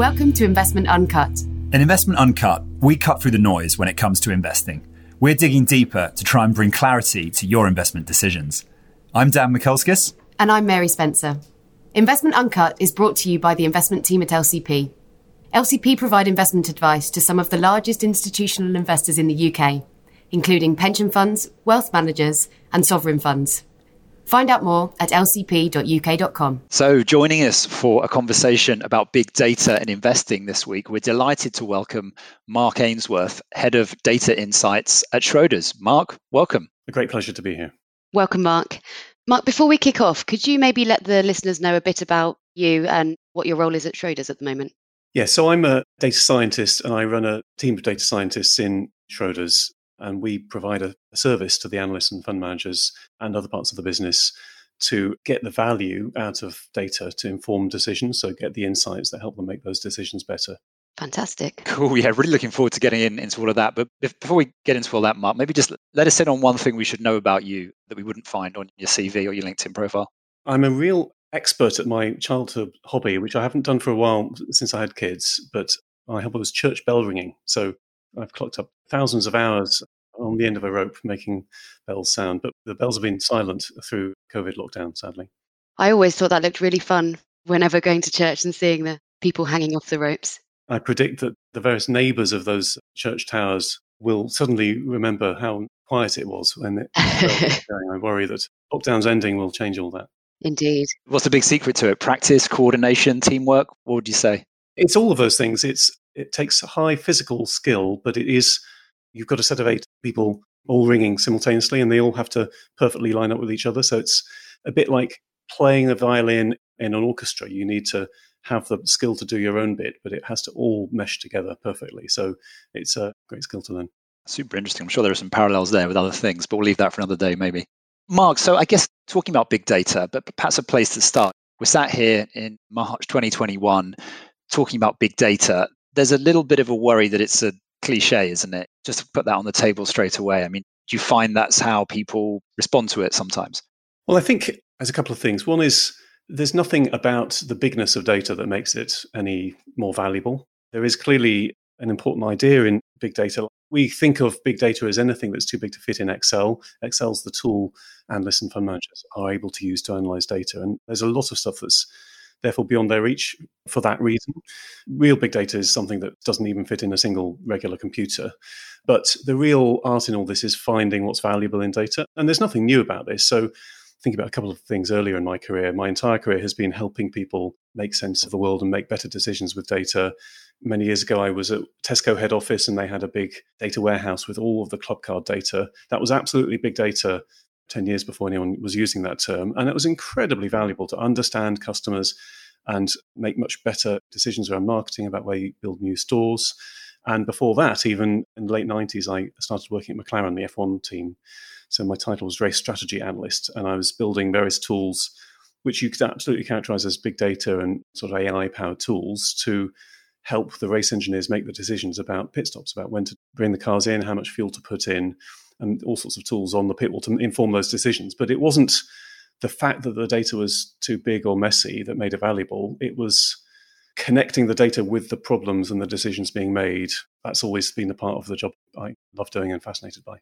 Welcome to Investment Uncut. In Investment Uncut, we cut through the noise when it comes to investing. We're digging deeper to try and bring clarity to your investment decisions. I'm Dan Mikulskis. And I'm Mary Spencer. Investment Uncut is brought to you by the investment team at LCP. LCP provide investment advice to some of the largest institutional investors in the UK, including pension funds, wealth managers, and sovereign funds. Find out more at lcp.uk.com. So, joining us for a conversation about big data and investing this week, we're delighted to welcome Mark Ainsworth, Head of Data Insights at Schroders. Mark, welcome. A great pleasure to be here. Welcome, Mark. Mark, before we kick off, could you maybe let the listeners know a bit about you and what your role is at Schroders at the moment? Yeah, so I'm a data scientist and I run a team of data scientists in Schroders and we provide a, a service to the analysts and fund managers and other parts of the business to get the value out of data to inform decisions. So get the insights that help them make those decisions better. Fantastic. Cool. Yeah, really looking forward to getting in, into all of that. But before we get into all that, Mark, maybe just let us in on one thing we should know about you that we wouldn't find on your CV or your LinkedIn profile. I'm a real expert at my childhood hobby, which I haven't done for a while since I had kids, but my hobby was church bell ringing. So I've clocked up thousands of hours on the end of a rope making bells sound, but the bells have been silent through COVID lockdown, sadly. I always thought that looked really fun whenever going to church and seeing the people hanging off the ropes. I predict that the various neighbours of those church towers will suddenly remember how quiet it was when it was going. I worry that lockdown's ending will change all that. Indeed. What's the big secret to it? Practice, coordination, teamwork? What would you say? It's all of those things. It's it takes high physical skill, but it is you've got a set of eight people all ringing simultaneously and they all have to perfectly line up with each other. So it's a bit like playing the violin in an orchestra. You need to have the skill to do your own bit, but it has to all mesh together perfectly. So it's a great skill to learn. Super interesting. I'm sure there are some parallels there with other things, but we'll leave that for another day, maybe. Mark, so I guess talking about big data, but perhaps a place to start. We're sat here in March 2021 talking about big data. There's a little bit of a worry that it's a cliche, isn't it? Just to put that on the table straight away. I mean, do you find that's how people respond to it sometimes? Well, I think there's a couple of things. One is there's nothing about the bigness of data that makes it any more valuable. There is clearly an important idea in big data. We think of big data as anything that's too big to fit in Excel. Excel's the tool analysts and fund managers are able to use to analyze data. And there's a lot of stuff that's therefore beyond their reach for that reason. Real big data is something that doesn't even fit in a single regular computer. But the real art in all this is finding what's valuable in data. And there's nothing new about this. So think about a couple of things earlier in my career. My entire career has been helping people make sense of the world and make better decisions with data. Many years ago, I was at Tesco head office and they had a big data warehouse with all of the club card data. That was absolutely big data 10 years before anyone was using that term. And it was incredibly valuable to understand customers and make much better decisions around marketing about where you build new stores. And before that, even in the late 90s, I started working at McLaren, the F1 team. So my title was race strategy analyst, and I was building various tools which you could absolutely characterize as big data and sort of AI powered tools to help the race engineers make the decisions about pit stops, about when to bring the cars in, how much fuel to put in, and all sorts of tools on the pit wall to inform those decisions. But it wasn't the fact that the data was too big or messy that made it valuable. It was connecting the data with the problems and the decisions being made. That's always been a part of the job I love doing and fascinated by.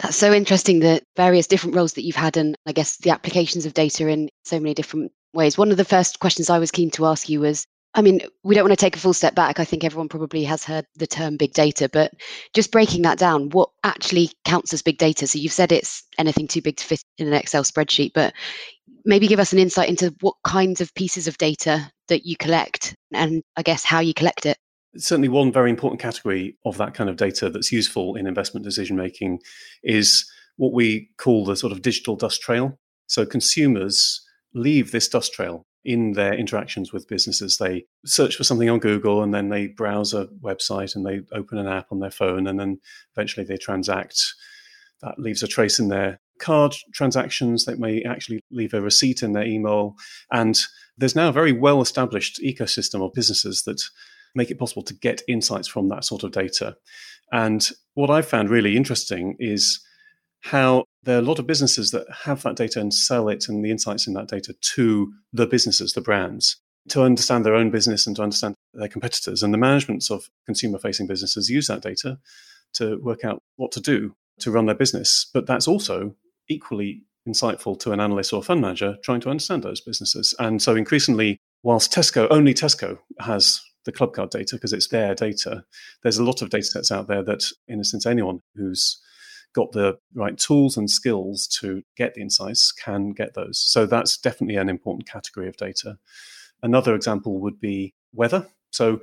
That's so interesting the various different roles that you've had and I guess the applications of data in so many different ways. One of the first questions I was keen to ask you was I mean, we don't want to take a full step back. I think everyone probably has heard the term big data, but just breaking that down, what actually counts as big data? So you've said it's anything too big to fit in an Excel spreadsheet, but maybe give us an insight into what kinds of pieces of data that you collect and I guess how you collect it. Certainly, one very important category of that kind of data that's useful in investment decision making is what we call the sort of digital dust trail. So consumers leave this dust trail in their interactions with businesses. They search for something on Google and then they browse a website and they open an app on their phone and then eventually they transact. That leaves a trace in their card transactions. They may actually leave a receipt in their email. And there's now a very well established ecosystem of businesses that make it possible to get insights from that sort of data. And what I've found really interesting is how there are a lot of businesses that have that data and sell it and the insights in that data to the businesses, the brands. to understand their own business and to understand their competitors. And the managements of consumer facing businesses use that data to work out what to do to run their business. But that's also equally insightful to an analyst or fund manager trying to understand those businesses. And so increasingly, whilst Tesco, only Tesco has the club card data because it's their data, there's a lot of data sets out there that, in a sense, anyone who's got the right tools and skills to get the insights can get those. So that's definitely an important category of data. Another example would be weather. So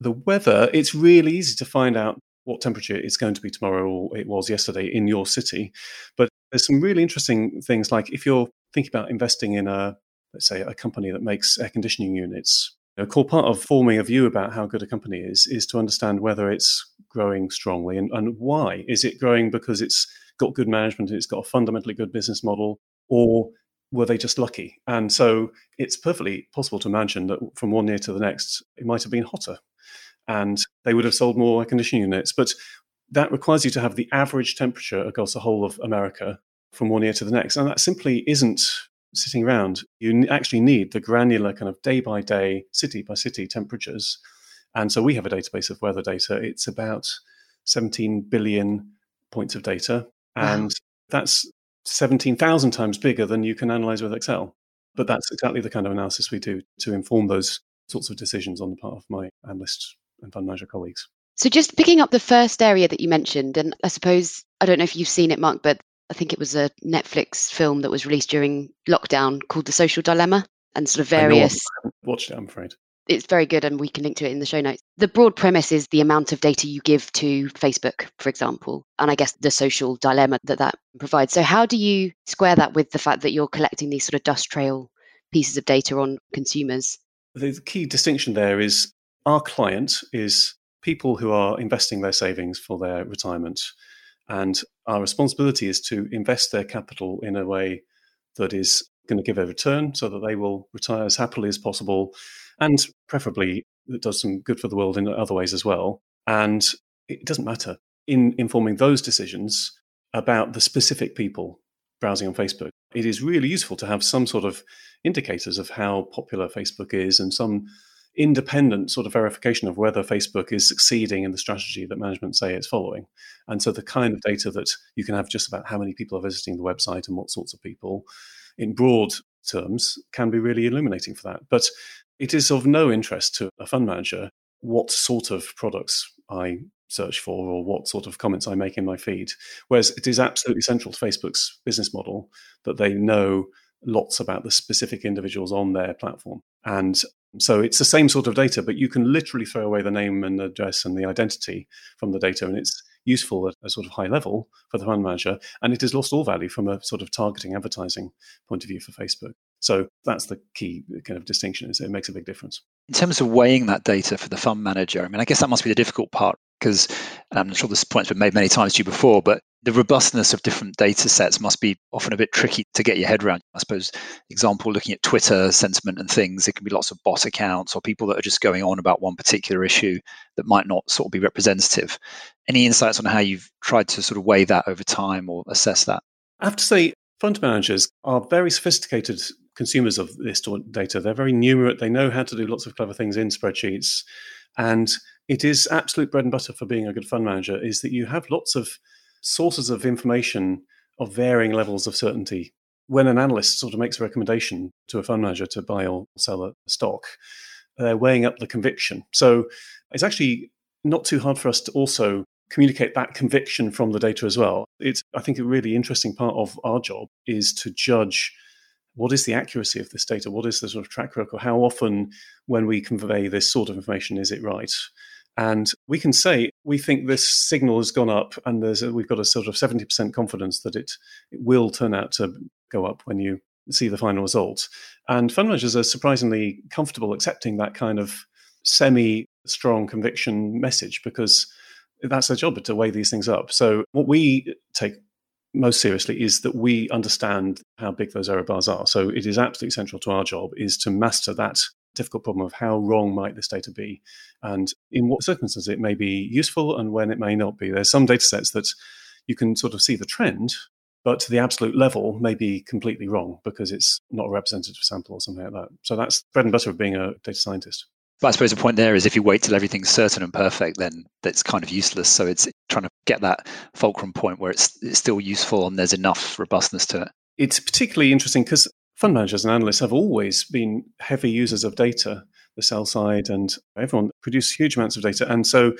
the weather, it's really easy to find out what temperature it's going to be tomorrow or it was yesterday in your city. But there's some really interesting things like if you're thinking about investing in a, let's say, a company that makes air conditioning units, a core part of forming a view about how good a company is is to understand whether it's growing strongly and, and why. Is it growing because it's got good management and it's got a fundamentally good business model, or were they just lucky? And so it's perfectly possible to imagine that from one year to the next, it might have been hotter and they would have sold more air conditioning units. But that requires you to have the average temperature across the whole of America from one year to the next. And that simply isn't sitting around. You actually need the granular kind of day by day, city by city temperatures. And so we have a database of weather data. It's about 17 billion points of data. And wow. that's 17,000 times bigger than you can analyze with Excel. But that's exactly the kind of analysis we do to inform those sorts of decisions on the part of my analysts and fund manager colleagues. So, just picking up the first area that you mentioned, and I suppose, I don't know if you've seen it, Mark, but I think it was a Netflix film that was released during lockdown called The Social Dilemma and sort of various. I watched it, I'm afraid. It's very good, and we can link to it in the show notes. The broad premise is the amount of data you give to Facebook, for example, and I guess the social dilemma that that provides. So, how do you square that with the fact that you're collecting these sort of dust trail pieces of data on consumers? The key distinction there is our client is people who are investing their savings for their retirement. And our responsibility is to invest their capital in a way that is going to give a return so that they will retire as happily as possible and preferably it does some good for the world in other ways as well. And it doesn't matter in informing those decisions about the specific people browsing on Facebook. It is really useful to have some sort of indicators of how popular Facebook is and some independent sort of verification of whether Facebook is succeeding in the strategy that management say it's following. And so the kind of data that you can have just about how many people are visiting the website and what sorts of people in broad terms can be really illuminating for that. But it is of no interest to a fund manager what sort of products I search for or what sort of comments I make in my feed. Whereas it is absolutely central to Facebook's business model that they know lots about the specific individuals on their platform. And so it's the same sort of data, but you can literally throw away the name and address and the identity from the data, and it's useful at a sort of high level for the fund manager, and it has lost all value from a sort of targeting advertising point of view for Facebook. So that's the key uh, kind of distinction is it makes a big difference. In terms of weighing that data for the fund manager, I mean, I guess that must be the difficult part because I'm sure this point's been made many times to you before, but the robustness of different data sets must be often a bit tricky to get your head around. I suppose, example, looking at Twitter sentiment and things, it can be lots of bot accounts or people that are just going on about one particular issue that might not sort of be representative. Any insights on how you've tried to sort of weigh that over time or assess that? I have to say, fund managers are very sophisticated consumers of this data. They're very numerate. They know how to do lots of clever things in spreadsheets. And it is absolute bread and butter for being a good fund manager is that you have lots of sources of information of varying levels of certainty. When an analyst sort of makes a recommendation to a fund manager to buy or sell a stock, they're weighing up the conviction. So it's actually not too hard for us to also communicate that conviction from the data as well. It's, I think, a really interesting part of our job is to judge what is the accuracy of this data? What is the sort of track record? How often, when we convey this sort of information, is it right? And we can say we think this signal has gone up, and a, we've got a sort of 70% confidence that it, it will turn out to go up when you see the final result. And fund managers are surprisingly comfortable accepting that kind of semi strong conviction message because that's their job to weigh these things up. So, what we take most seriously is that we understand how big those error bars are. So, it is absolutely central to our job is to master that difficult problem of how wrong might this data be and in what circumstances it may be useful and when it may not be. There's some data sets that you can sort of see the trend, but the absolute level may be completely wrong because it's not a representative sample or something like that. So that's bread and butter of being a data scientist. But I suppose the point there is if you wait till everything's certain and perfect, then that's kind of useless. So it's trying to get that fulcrum point where it's, it's still useful and there's enough robustness to it. It's particularly interesting because fund managers and analysts have always been heavy users of data, the sell side and everyone produce huge amounts of data. And so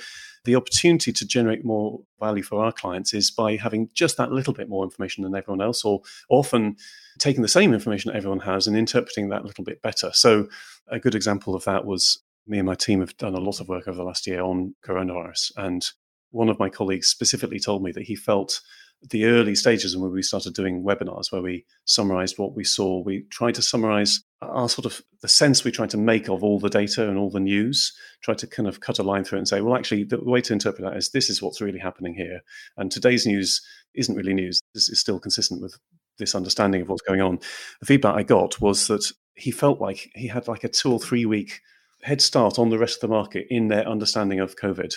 the opportunity to generate more value for our clients is by having just that little bit more information than everyone else, or often taking the same information everyone has and interpreting that a little bit better. So, a good example of that was me and my team have done a lot of work over the last year on coronavirus. And one of my colleagues specifically told me that he felt the early stages when we started doing webinars where we summarized what we saw we tried to summarize our sort of the sense we tried to make of all the data and all the news tried to kind of cut a line through it and say well actually the way to interpret that is this is what's really happening here and today's news isn't really news this is still consistent with this understanding of what's going on the feedback i got was that he felt like he had like a two or three week head start on the rest of the market in their understanding of covid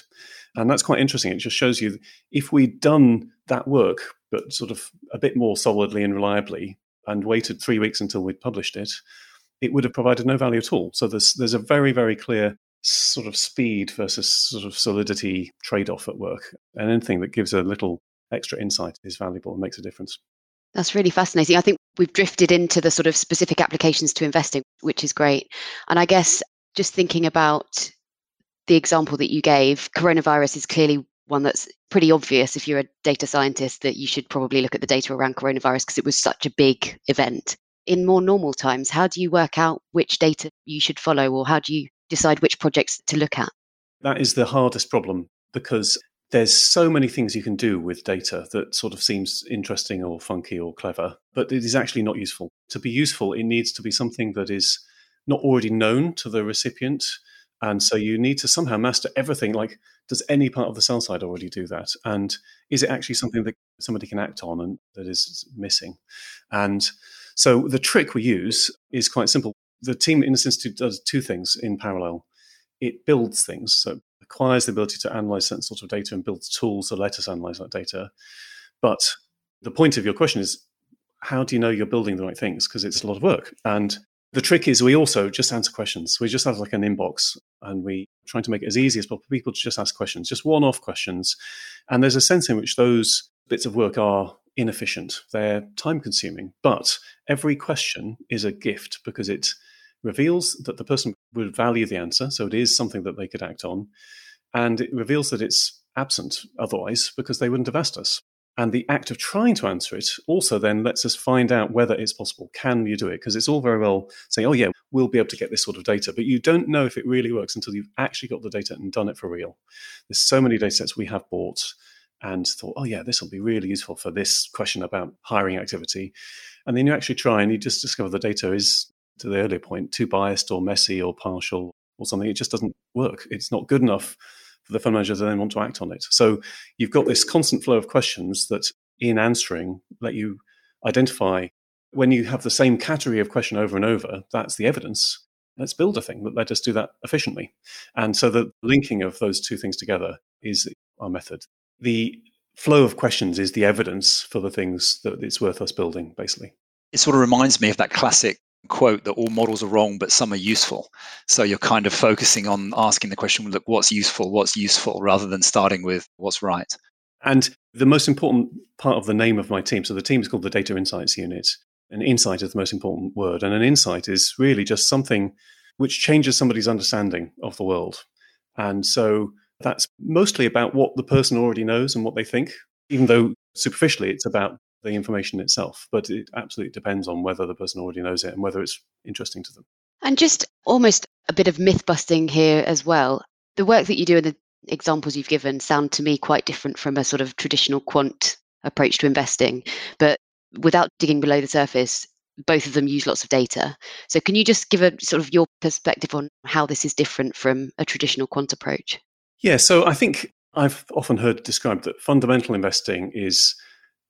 and that's quite interesting. It just shows you if we'd done that work, but sort of a bit more solidly and reliably, and waited three weeks until we'd published it, it would have provided no value at all. So there's there's a very very clear sort of speed versus sort of solidity trade off at work, and anything that gives a little extra insight is valuable and makes a difference. That's really fascinating. I think we've drifted into the sort of specific applications to investing, which is great. And I guess just thinking about the example that you gave, coronavirus is clearly one that's pretty obvious if you're a data scientist that you should probably look at the data around coronavirus because it was such a big event. In more normal times, how do you work out which data you should follow or how do you decide which projects to look at? That is the hardest problem because there's so many things you can do with data that sort of seems interesting or funky or clever, but it is actually not useful. To be useful, it needs to be something that is not already known to the recipient and so you need to somehow master everything. Like, does any part of the sell side already do that? And is it actually something that somebody can act on and that is missing? And so the trick we use is quite simple. The team, in this institute does two things in parallel. It builds things, so acquires the ability to analyze certain sorts of data and builds tools that let us analyze that data. But the point of your question is how do you know you're building the right things? Because it's a lot of work. And the trick is we also just answer questions. We just have like an inbox and we try to make it as easy as possible for people to just ask questions, just one off questions. And there's a sense in which those bits of work are inefficient, they're time consuming. But every question is a gift because it reveals that the person would value the answer. So it is something that they could act on. And it reveals that it's absent otherwise because they wouldn't have asked us. And the act of trying to answer it also then lets us find out whether it's possible. Can you do it? Because it's all very well saying, oh, yeah, we'll be able to get this sort of data. But you don't know if it really works until you've actually got the data and done it for real. There's so many data sets we have bought and thought, oh, yeah, this will be really useful for this question about hiring activity. And then you actually try and you just discover the data is, to the earlier point, too biased or messy or partial or something. It just doesn't work. It's not good enough for the fund manager to then want to act on it. So you've got this constant flow of questions that, in answering, let you identify when you have the same category of question over and over. That's the evidence. Let's build a thing that let us do that efficiently. And so the linking of those two things together is our method. The flow of questions is the evidence for the things that it's worth us building, basically. It sort of reminds me of that classic quote that all models are wrong, but some are useful. So you're kind of focusing on asking the question, look, what's useful, what's useful, rather than starting with what's right. And the most important part of the name of my team, so the team is called the Data Insights Unit. An insight is the most important word. And an insight is really just something which changes somebody's understanding of the world. And so that's mostly about what the person already knows and what they think, even though superficially it's about the information itself. But it absolutely depends on whether the person already knows it and whether it's interesting to them. And just almost a bit of myth busting here as well. The work that you do and the examples you've given sound to me quite different from a sort of traditional quant approach to investing. But without digging below the surface, both of them use lots of data. So can you just give a sort of your perspective on how this is different from a traditional quant approach? Yeah, so I think I've often heard described that fundamental investing is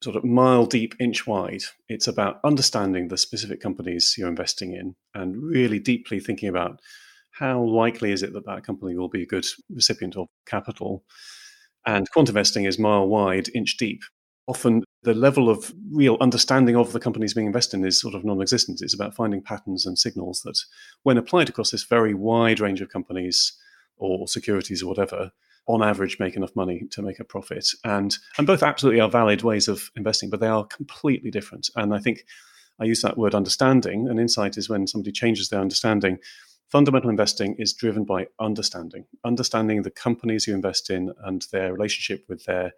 sort of mile deep, inch wide. It's about understanding the specific companies you're investing in and really deeply thinking about how likely is it that that company will be a good recipient of capital. And quant investing is mile wide, inch deep. Often the level of real understanding of the companies being invested in is sort of non existent. It's about finding patterns and signals that, when applied across this very wide range of companies or securities or whatever, on average make enough money to make a profit. And, and both absolutely are valid ways of investing, but they are completely different. And I think I use that word understanding, and insight is when somebody changes their understanding. Fundamental investing is driven by understanding, understanding the companies you invest in and their relationship with their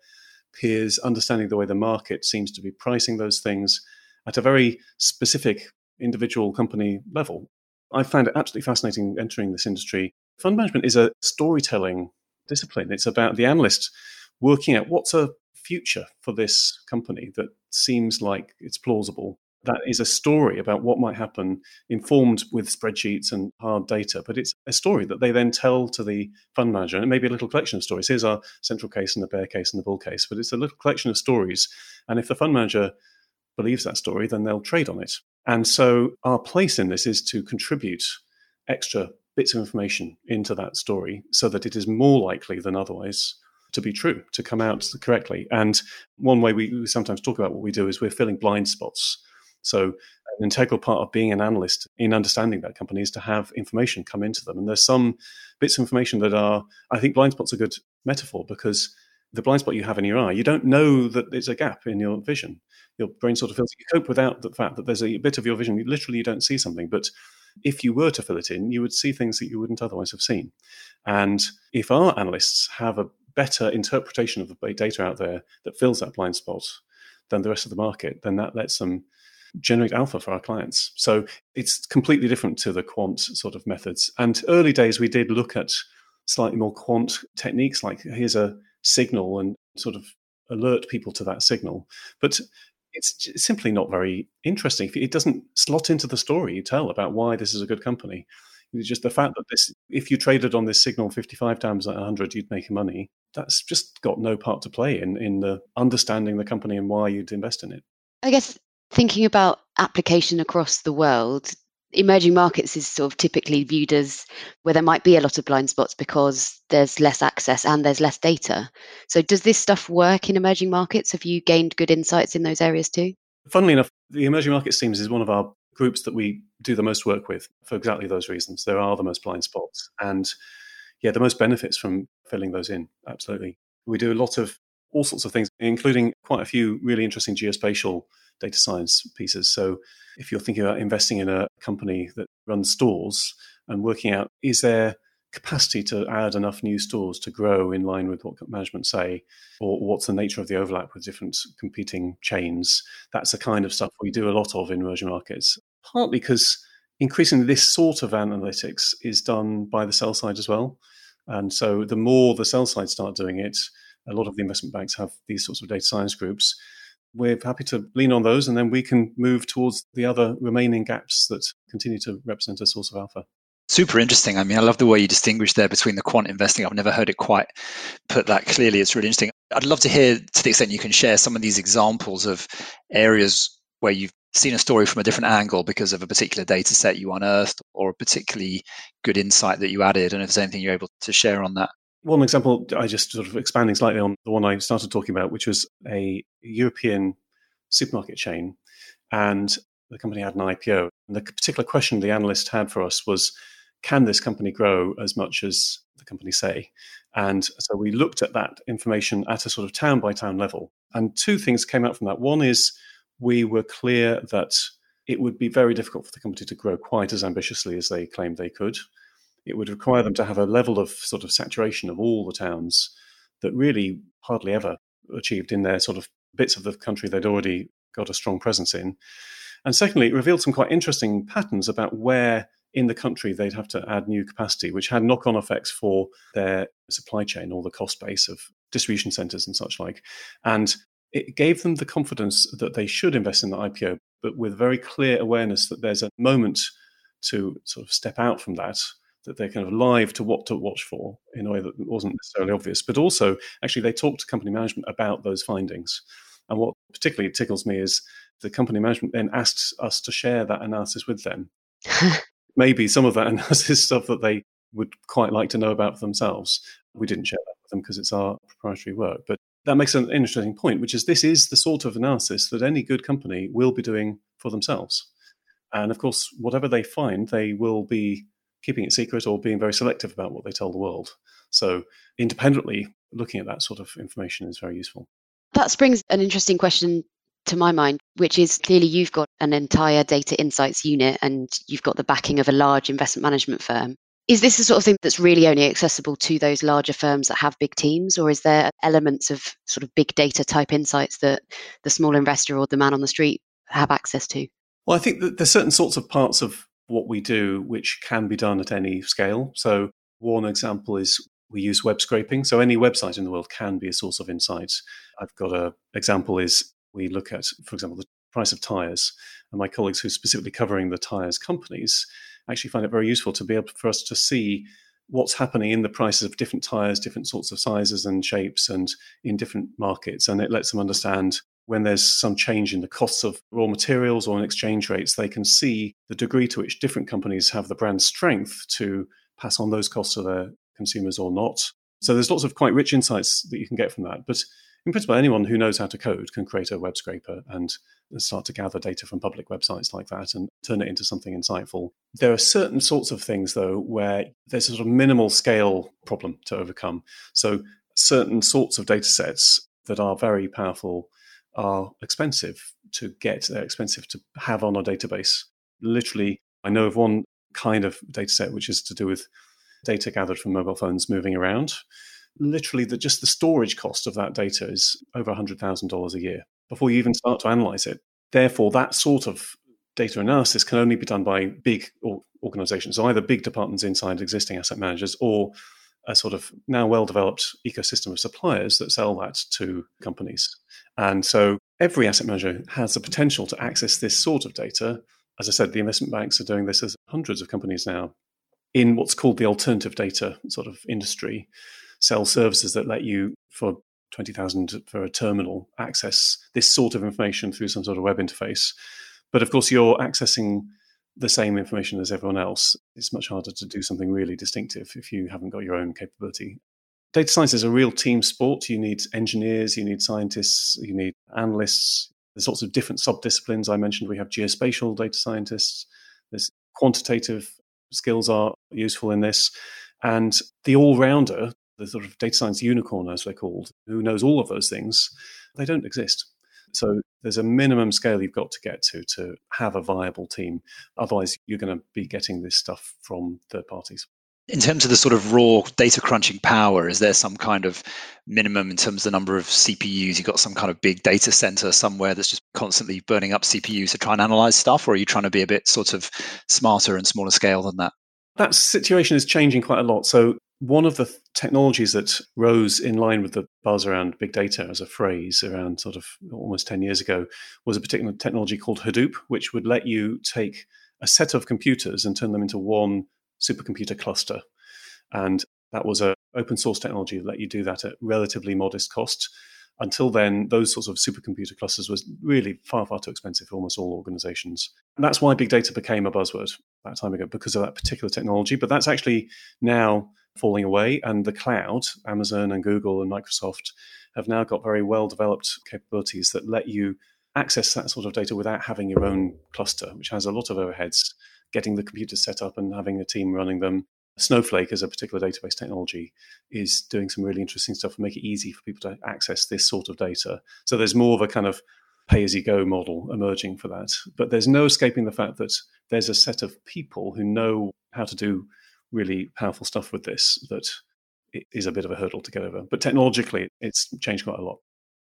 peers, understanding the way the market seems to be pricing those things at a very specific individual company level. I found it absolutely fascinating entering this industry. Fund management is a storytelling discipline. It's about the analyst working out what's a future for this company that seems like it's plausible that is a story about what might happen, informed with spreadsheets and hard data. But it's a story that they then tell to the fund manager. And it may be a little collection of stories. Here's our central case and the bear case and the bull case. But it's a little collection of stories. And if the fund manager believes that story, then they'll trade on it. And so our place in this is to contribute extra bits of information into that story so that it is more likely than otherwise to be true, to come out correctly. And one way we sometimes talk about what we do is we're filling blind spots so, an integral part of being an analyst in understanding that company is to have information come into them. And there's some bits of information that are, I think blind spots are a good metaphor because the blind spot you have in your eye, you don't know that there's a gap in your vision. Your brain sort of feels you cope without the fact that there's a bit of your vision, literally, you don't see something. But if you were to fill it in, you would see things that you wouldn't otherwise have seen. And if our analysts have a better interpretation of the data out there that fills that blind spot than the rest of the market, then that lets them generate alpha for our clients. So it's completely different to the quant sort of methods. And early days, we did look at slightly more quant techniques, like here's a signal and sort of alert people to that signal. But it's simply not very interesting. It doesn't slot into the story you tell about why this is a good company. It's just the fact that this, if you traded on this signal 55 times out 100, you'd make money. That's just got no part to play in in the understanding the company and why you'd invest in it. I guess thinking about application across the world, emerging markets is sort of typically viewed as where there might be a lot of blind spots because there's less access and there's less data. So, does this stuff work in emerging markets? Have you gained good insights in those areas too? Funnily enough, the emerging markets teams is one of our groups that we do the most work with for exactly those reasons. There are the most blind spots, and yeah, the most benefits from filling those in. Absolutely, we do a lot of all sorts of things, including quite a few really interesting geospatial data science pieces. So if you're thinking about investing in a company that runs stores and working out is there capacity to add enough new stores to grow in line with what management say, or what's the nature of the overlap with different competing chains. That's the kind of stuff we do a lot of in emerging markets, partly because increasingly this sort of analytics is done by the sell side as well. And so the more the sell side start doing it, a lot of the investment banks have these sorts of data science groups we're happy to lean on those and then we can move towards the other remaining gaps that continue to represent a source of alpha. Super interesting. I mean, I love the way you distinguish there between the quant investing. I've never heard it quite put that clearly. It's really interesting. I'd love to hear, to the extent you can share, some of these examples of areas where you've seen a story from a different angle because of a particular data set you unearthed or a particularly good insight that you added. And if there's anything you're able to share on that one example, I just sort of expanding slightly on the one I started talking about, which was a European supermarket chain, and the company had an IPO. And the particular question the analyst had for us was, can this company grow as much as the company say? And so we looked at that information at a sort of town by town level. And two things came out from that. One is we were clear that it would be very difficult for the company to grow quite as ambitiously as they claimed they could it would require them to have a level of sort of saturation of all the towns that really hardly ever achieved in their sort of bits of the country they'd already got a strong presence in. And secondly, it revealed some quite interesting patterns about where in the country they'd have to add new capacity, which had knock on effects for their supply chain or the cost base of distribution centers and such like. And it gave them the confidence that they should invest in the IPO, but with very clear awareness that there's a moment to sort of step out from that that they're kind of live to what to watch for in a way that wasn't necessarily obvious. But also, actually, they talked to company management about those findings. And what particularly tickles me is the company management then asks us to share that analysis with them. Maybe some of that analysis stuff that they would quite like to know about for themselves. We didn't share that with them because it's our proprietary work. But that makes an interesting point, which is this is the sort of analysis that any good company will be doing for themselves. And of course, whatever they find, they will be keeping it secret or being very selective about what they tell the world. So, independently, looking at that sort of information is very useful. That springs an interesting question to my mind, which is clearly you've got an entire data insights unit and you've got the backing of a large investment management firm. Is this the sort of thing that's really only accessible to those larger firms that have big teams, or is there elements of sort of big data type insights that the small investor or the man on the street have access to? Well, I think that there's certain sorts of parts of what we do which can be done at any scale. So, one example is we use web scraping. So, any website in the world can be a source of insights. I've got an example is we look at, for example, the price of tires. And my colleagues who are specifically covering the tires companies actually find it very useful to be able for us to see what's happening in the prices of different tires, different sorts of sizes and shapes, and in different markets. And it lets them understand when there's some change in the costs of raw materials or in exchange rates, they can see the degree to which different companies have the brand strength to pass on those costs to their consumers or not. So there's lots of quite rich insights that you can get from that. But in principle, anyone who knows how to code can create a web scraper and start to gather data from public websites like that and turn it into something insightful. There are certain sorts of things, though, where there's a sort of minimal scale problem to overcome. So, certain sorts of data sets that are very powerful are expensive to get, they're expensive to have on a database. Literally, I know of one kind of data set which is to do with data gathered from mobile phones moving around literally the, just the storage cost of that data is over $100,000 a year before you even start to analyze it. Therefore, that sort of data analysis can only be done by big organizations, so either big departments inside existing asset managers or a sort of now well developed ecosystem of suppliers that sell that to companies. And so every asset manager has the potential to access this sort of data. As I said, the investment banks are doing this as hundreds of companies now in what's called the alternative data sort of industry sell services that let you for 20,000 for a terminal access this sort of information through some sort of web interface. But of course, you're accessing the same information as everyone else. It's much harder to do something really distinctive if you haven't got your own capability. Data science is a real team sport. You need engineers, you need scientists, you need analysts. There's lots of different sub-disciplines. I mentioned we have geospatial data scientists. There's quantitative skills are useful in this. And the all rounder the sort of data science unicorn, as they're called, who knows all of those things, they don't exist. So there's a minimum scale you've got to get to to have a viable team. Otherwise, you're going to be getting this stuff from third parties. In terms of the sort of raw data crunching power, is there some kind of minimum in terms of the number of CPUs? You've got some kind of big data center somewhere that's just constantly burning up CPUs to try and analyze stuff, or are you trying to be a bit sort of smarter and smaller scale than that? That situation is changing quite a lot. So one of the technologies that rose in line with the buzz around big data as a phrase around sort of almost 10 years ago was a particular technology called Hadoop, which would let you take a set of computers and turn them into one supercomputer cluster. And that was an open source technology that let you do that at relatively modest cost. Until then, those sorts of supercomputer clusters was really far, far too expensive for almost all organizations. And that's why big data became a buzzword that time ago because of that particular technology. But that's actually now falling away. And the cloud, Amazon and Google and Microsoft, have now got very well developed capabilities that let you access that sort of data without having your own cluster, which has a lot of overheads, getting the computers set up and having a team running them. Snowflake, as a particular database technology, is doing some really interesting stuff to make it easy for people to access this sort of data. So there's more of a kind of pay as you go model emerging for that. But there's no escaping the fact that there's a set of people who know how to do really powerful stuff with this that is a bit of a hurdle to get over. But technologically, it's changed quite a lot.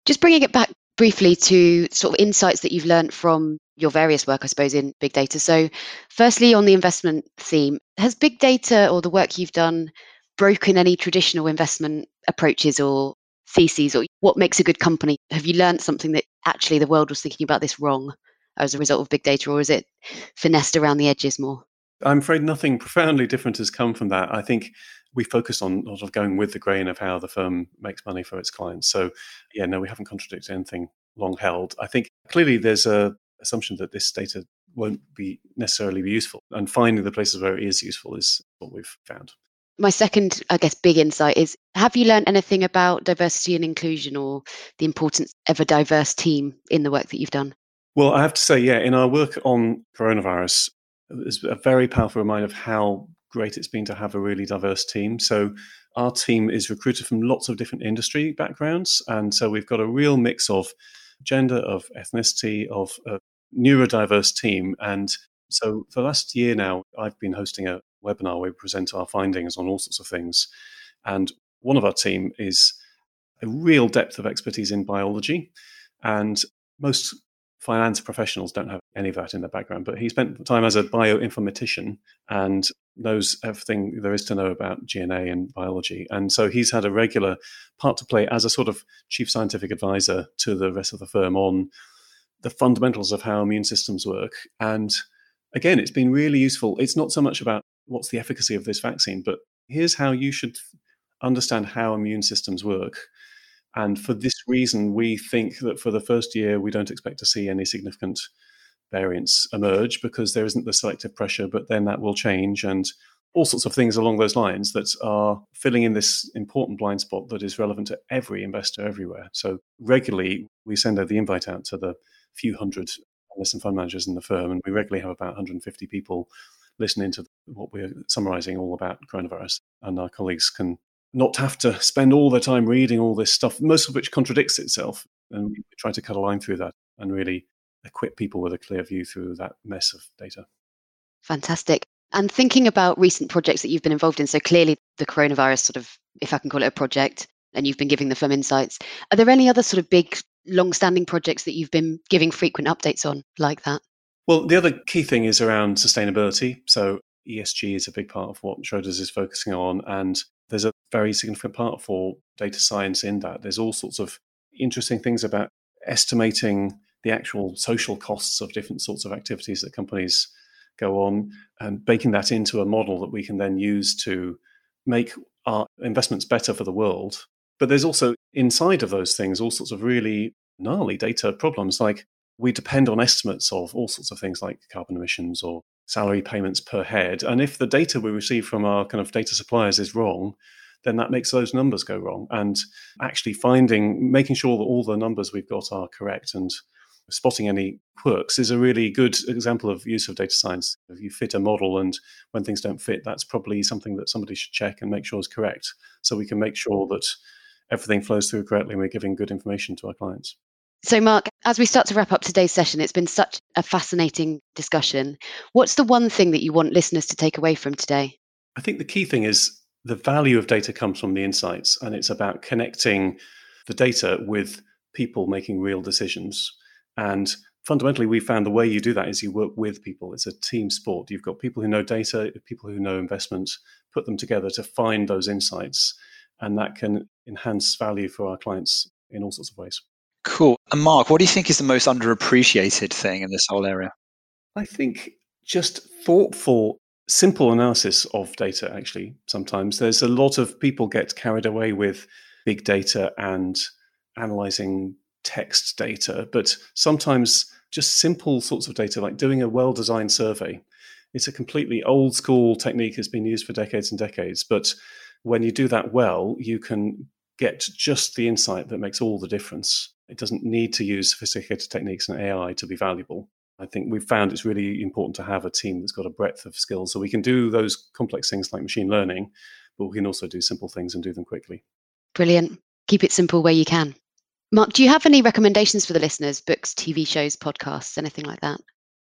Just bringing it back briefly to sort of insights that you've learned from your various work, I suppose, in big data. So, firstly, on the investment theme, has big data or the work you've done broken any traditional investment approaches or theses, or what makes a good company? Have you learned something that actually the world was thinking about this wrong as a result of big data, or is it finessed around the edges more? I'm afraid nothing profoundly different has come from that. I think we focus on sort of going with the grain of how the firm makes money for its clients. So, yeah, no, we haven't contradicted anything long held. I think clearly there's a assumption that this data won't be necessarily be useful, and finding the places where it is useful is what we've found. My second, I guess, big insight is have you learned anything about diversity and inclusion or the importance of a diverse team in the work that you've done? Well, I have to say, yeah, in our work on coronavirus, it's a very powerful reminder of how great it's been to have a really diverse team. So our team is recruited from lots of different industry backgrounds. And so we've got a real mix of gender, of ethnicity, of a neurodiverse team. And so for the last year now, I've been hosting a webinar where we present our findings on all sorts of things. And one of our team is a real depth of expertise in biology. And most finance professionals don't have any of that in their background, but he spent time as a bioinformatician and knows everything there is to know about DNA and biology. And so he's had a regular part to play as a sort of chief scientific advisor to the rest of the firm on the fundamentals of how immune systems work. And again, it's been really useful. It's not so much about what's the efficacy of this vaccine, but here's how you should understand how immune systems work. And for this reason, we think that for the first year, we don't expect to see any significant variants emerge because there isn't the selective pressure, but then that will change and all sorts of things along those lines that are filling in this important blind spot that is relevant to every investor everywhere. So regularly, we send out the invite out to the few hundred analysts and fund managers in the firm, and we regularly have about 150 people listening to what we're summarizing all about coronavirus. And our colleagues can not have to spend all their time reading all this stuff, most of which contradicts itself. And we try to cut a line through that and really equip people with a clear view through that mess of data. Fantastic. And thinking about recent projects that you've been involved in, so clearly the coronavirus sort of, if I can call it a project, and you've been giving the firm insights. Are there any other sort of big, long standing projects that you've been giving frequent updates on like that? Well, the other key thing is around sustainability. So ESG is a big part of what Schroders is focusing on. And very significant part for data science in that. There's all sorts of interesting things about estimating the actual social costs of different sorts of activities that companies go on and baking that into a model that we can then use to make our investments better for the world. But there's also inside of those things all sorts of really gnarly data problems. Like we depend on estimates of all sorts of things like carbon emissions or salary payments per head. And if the data we receive from our kind of data suppliers is wrong, then that makes those numbers go wrong. And actually finding, making sure that all the numbers we've got are correct and spotting any quirks is a really good example of use of data science. If you fit a model and when things don't fit, that's probably something that somebody should check and make sure is correct. So we can make sure that everything flows through correctly and we're giving good information to our clients. So, Mark, as we start to wrap up today's session, it's been such a fascinating discussion. What's the one thing that you want listeners to take away from today? I think the key thing is the value of data comes from the insights, and it's about connecting the data with people making real decisions. And fundamentally, we found the way you do that is you work with people. It's a team sport. You've got people who know data, people who know investments, put them together to find those insights, and that can enhance value for our clients in all sorts of ways. Cool. And Mark, what do you think is the most underappreciated thing in this whole area? I think just thoughtful, simple analysis of data, actually, sometimes. There's a lot of people get carried away with big data and analyzing text data, but sometimes just simple sorts of data, like doing a well designed survey. It's a completely old school technique has been used for decades and decades, but when you do that well, you can get just the insight that makes all the difference. It doesn't need to use sophisticated techniques and AI to be valuable. I think we've found it's really important to have a team that's got a breadth of skills so we can do those complex things like machine learning, but we can also do simple things and do them quickly. Brilliant. Keep it simple where you can. Mark, do you have any recommendations for the listeners? Books, TV shows, podcasts, anything like that?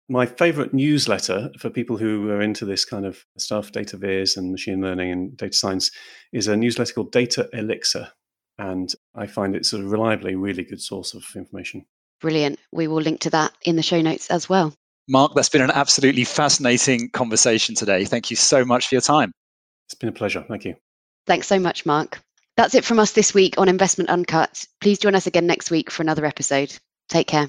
My favorite newsletter for people who are into this kind of stuff, data viz and machine learning and data science, is a newsletter called Data Elixir. And I find it sort of reliably really good source of information. Brilliant. We will link to that in the show notes as well. Mark, that's been an absolutely fascinating conversation today. Thank you so much for your time. It's been a pleasure. Thank you. Thanks so much, Mark. That's it from us this week on Investment Uncut. Please join us again next week for another episode. Take care.